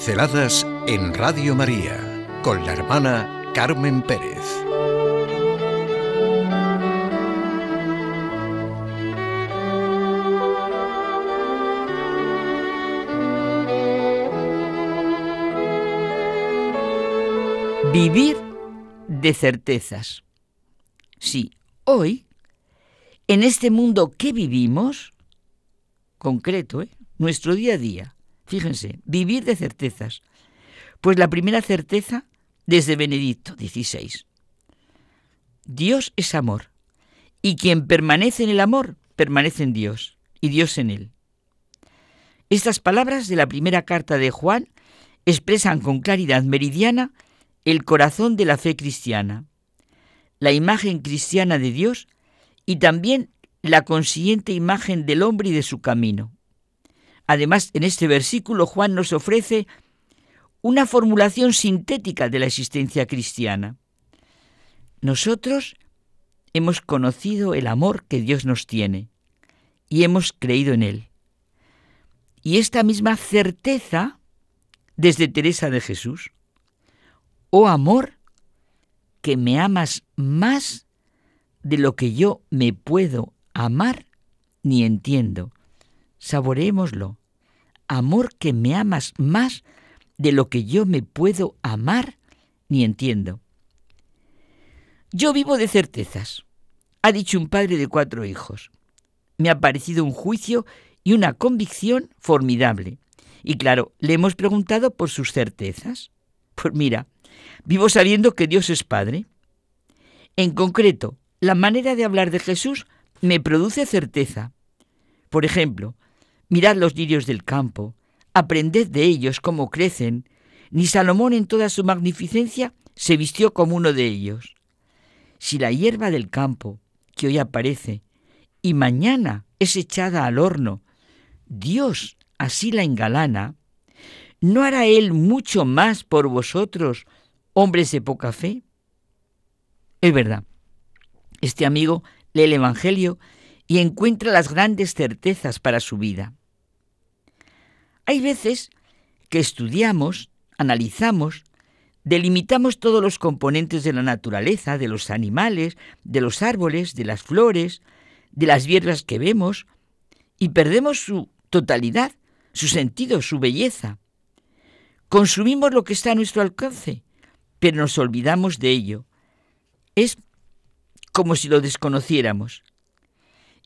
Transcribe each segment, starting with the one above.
Pinceladas en Radio María con la hermana Carmen Pérez. Vivir de certezas. Sí, hoy, en este mundo que vivimos, concreto, ¿eh? nuestro día a día, Fíjense, vivir de certezas. Pues la primera certeza desde Benedicto XVI. Dios es amor, y quien permanece en el amor, permanece en Dios, y Dios en él. Estas palabras de la primera carta de Juan expresan con claridad meridiana el corazón de la fe cristiana, la imagen cristiana de Dios y también la consiguiente imagen del hombre y de su camino. Además, en este versículo Juan nos ofrece una formulación sintética de la existencia cristiana. Nosotros hemos conocido el amor que Dios nos tiene y hemos creído en él. Y esta misma certeza desde Teresa de Jesús. Oh amor, que me amas más de lo que yo me puedo amar ni entiendo. Saboreémoslo amor que me amas más de lo que yo me puedo amar ni entiendo. Yo vivo de certezas, ha dicho un padre de cuatro hijos. Me ha parecido un juicio y una convicción formidable. Y claro, le hemos preguntado por sus certezas. Pues mira, vivo sabiendo que Dios es Padre. En concreto, la manera de hablar de Jesús me produce certeza. Por ejemplo, Mirad los lirios del campo, aprended de ellos cómo crecen. Ni Salomón en toda su magnificencia se vistió como uno de ellos. Si la hierba del campo, que hoy aparece, y mañana es echada al horno, Dios así la engalana, ¿no hará Él mucho más por vosotros, hombres de poca fe? Es verdad, este amigo lee el Evangelio y encuentra las grandes certezas para su vida. Hay veces que estudiamos, analizamos, delimitamos todos los componentes de la naturaleza, de los animales, de los árboles, de las flores, de las hierbas que vemos, y perdemos su totalidad, su sentido, su belleza. Consumimos lo que está a nuestro alcance, pero nos olvidamos de ello. Es como si lo desconociéramos.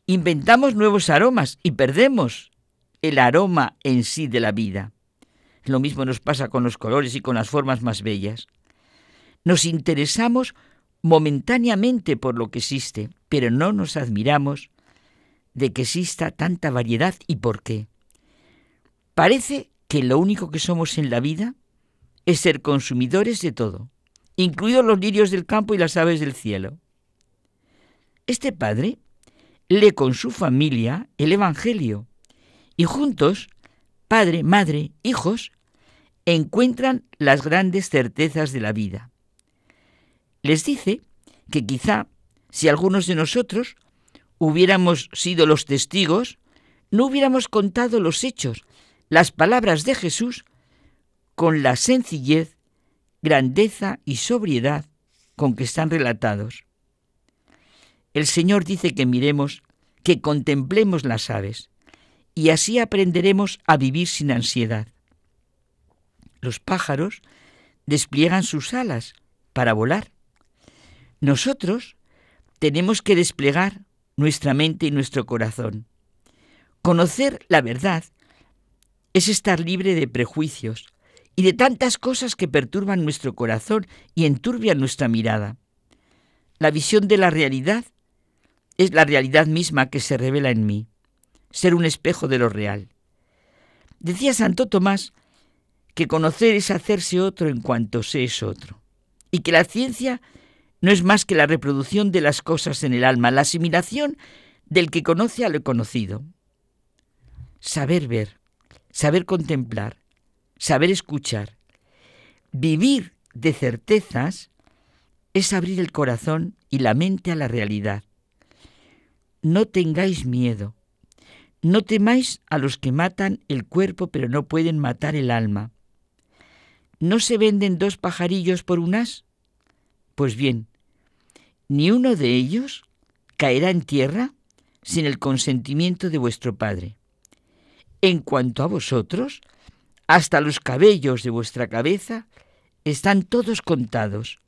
Inventamos nuevos aromas y perdemos el aroma en sí de la vida. Lo mismo nos pasa con los colores y con las formas más bellas. Nos interesamos momentáneamente por lo que existe, pero no nos admiramos de que exista tanta variedad y por qué. Parece que lo único que somos en la vida es ser consumidores de todo, incluidos los lirios del campo y las aves del cielo. Este padre lee con su familia el Evangelio y juntos, padre, madre, hijos, encuentran las grandes certezas de la vida. Les dice que quizá si algunos de nosotros hubiéramos sido los testigos, no hubiéramos contado los hechos, las palabras de Jesús, con la sencillez, grandeza y sobriedad con que están relatados. El Señor dice que miremos, que contemplemos las aves, y así aprenderemos a vivir sin ansiedad. Los pájaros despliegan sus alas para volar. Nosotros tenemos que desplegar nuestra mente y nuestro corazón. Conocer la verdad es estar libre de prejuicios y de tantas cosas que perturban nuestro corazón y enturbian nuestra mirada. La visión de la realidad es la realidad misma que se revela en mí ser un espejo de lo real. Decía Santo Tomás que conocer es hacerse otro en cuanto se es otro, y que la ciencia no es más que la reproducción de las cosas en el alma, la asimilación del que conoce a lo conocido. Saber ver, saber contemplar, saber escuchar, vivir de certezas es abrir el corazón y la mente a la realidad. No tengáis miedo, no temáis a los que matan el cuerpo pero no pueden matar el alma. ¿no se venden dos pajarillos por un as? Pues bien, ni uno de ellos caerá en tierra sin el consentimiento de vuestro Padre. En cuanto a vosotros, hasta los cabellos de vuestra cabeza están todos contados.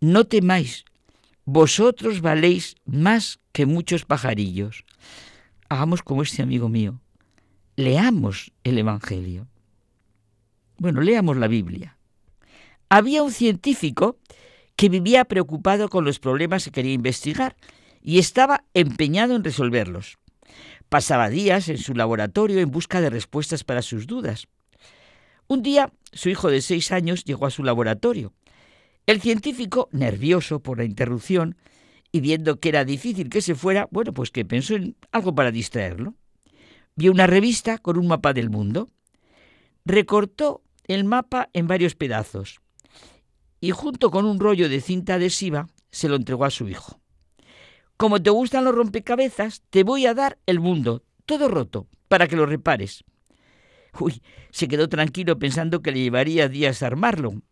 No temáis, vosotros valéis más que muchos pajarillos. Hagamos como este amigo mío. Leamos el Evangelio. Bueno, leamos la Biblia. Había un científico que vivía preocupado con los problemas que quería investigar y estaba empeñado en resolverlos. Pasaba días en su laboratorio en busca de respuestas para sus dudas. Un día, su hijo de seis años llegó a su laboratorio. El científico, nervioso por la interrupción y viendo que era difícil que se fuera, bueno, pues que pensó en algo para distraerlo. Vio una revista con un mapa del mundo. Recortó el mapa en varios pedazos y junto con un rollo de cinta adhesiva se lo entregó a su hijo. Como te gustan los rompecabezas, te voy a dar el mundo, todo roto, para que lo repares. Uy, se quedó tranquilo pensando que le llevaría días armarlo.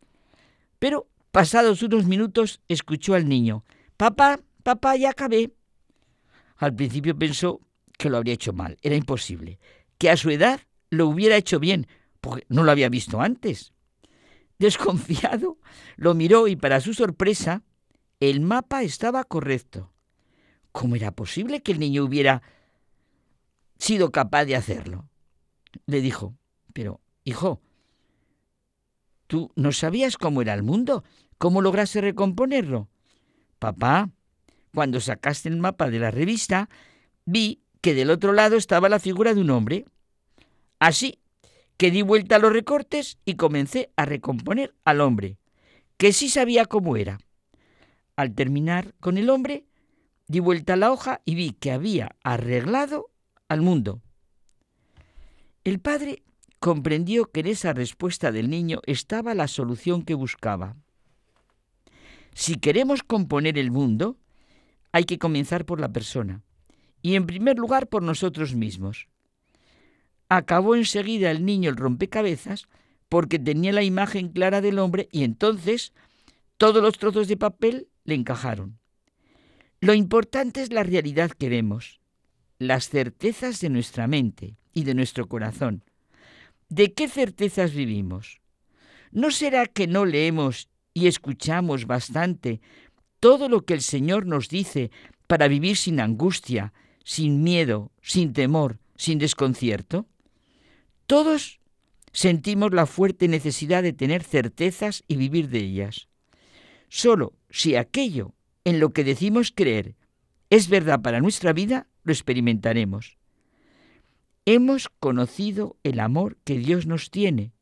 Pero, pasados unos minutos, escuchó al niño. Papá, papá, ya acabé. Al principio pensó que lo habría hecho mal, era imposible. Que a su edad lo hubiera hecho bien, porque no lo había visto antes. Desconfiado, lo miró y para su sorpresa, el mapa estaba correcto. ¿Cómo era posible que el niño hubiera sido capaz de hacerlo? Le dijo, pero, hijo, ¿tú no sabías cómo era el mundo? ¿Cómo lograste recomponerlo? Papá, cuando sacaste el mapa de la revista, vi que del otro lado estaba la figura de un hombre. Así que di vuelta a los recortes y comencé a recomponer al hombre, que sí sabía cómo era. Al terminar con el hombre, di vuelta a la hoja y vi que había arreglado al mundo. El padre comprendió que en esa respuesta del niño estaba la solución que buscaba. Si queremos componer el mundo, hay que comenzar por la persona y en primer lugar por nosotros mismos. Acabó enseguida el niño el rompecabezas porque tenía la imagen clara del hombre y entonces todos los trozos de papel le encajaron. Lo importante es la realidad que vemos, las certezas de nuestra mente y de nuestro corazón. ¿De qué certezas vivimos? ¿No será que no leemos y escuchamos bastante todo lo que el Señor nos dice para vivir sin angustia, sin miedo, sin temor, sin desconcierto? Todos sentimos la fuerte necesidad de tener certezas y vivir de ellas. Solo si aquello en lo que decimos creer es verdad para nuestra vida, lo experimentaremos. Hemos conocido el amor que Dios nos tiene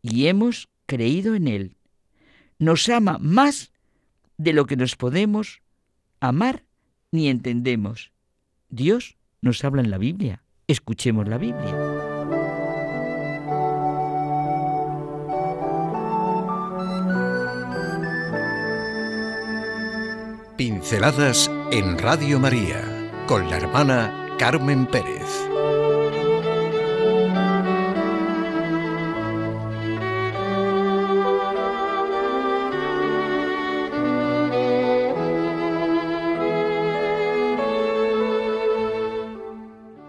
y hemos creído en Él. Nos ama más de lo que nos podemos amar ni entendemos. Dios nos habla en la Biblia. Escuchemos la Biblia. Pinceladas en Radio María con la hermana Carmen Pérez.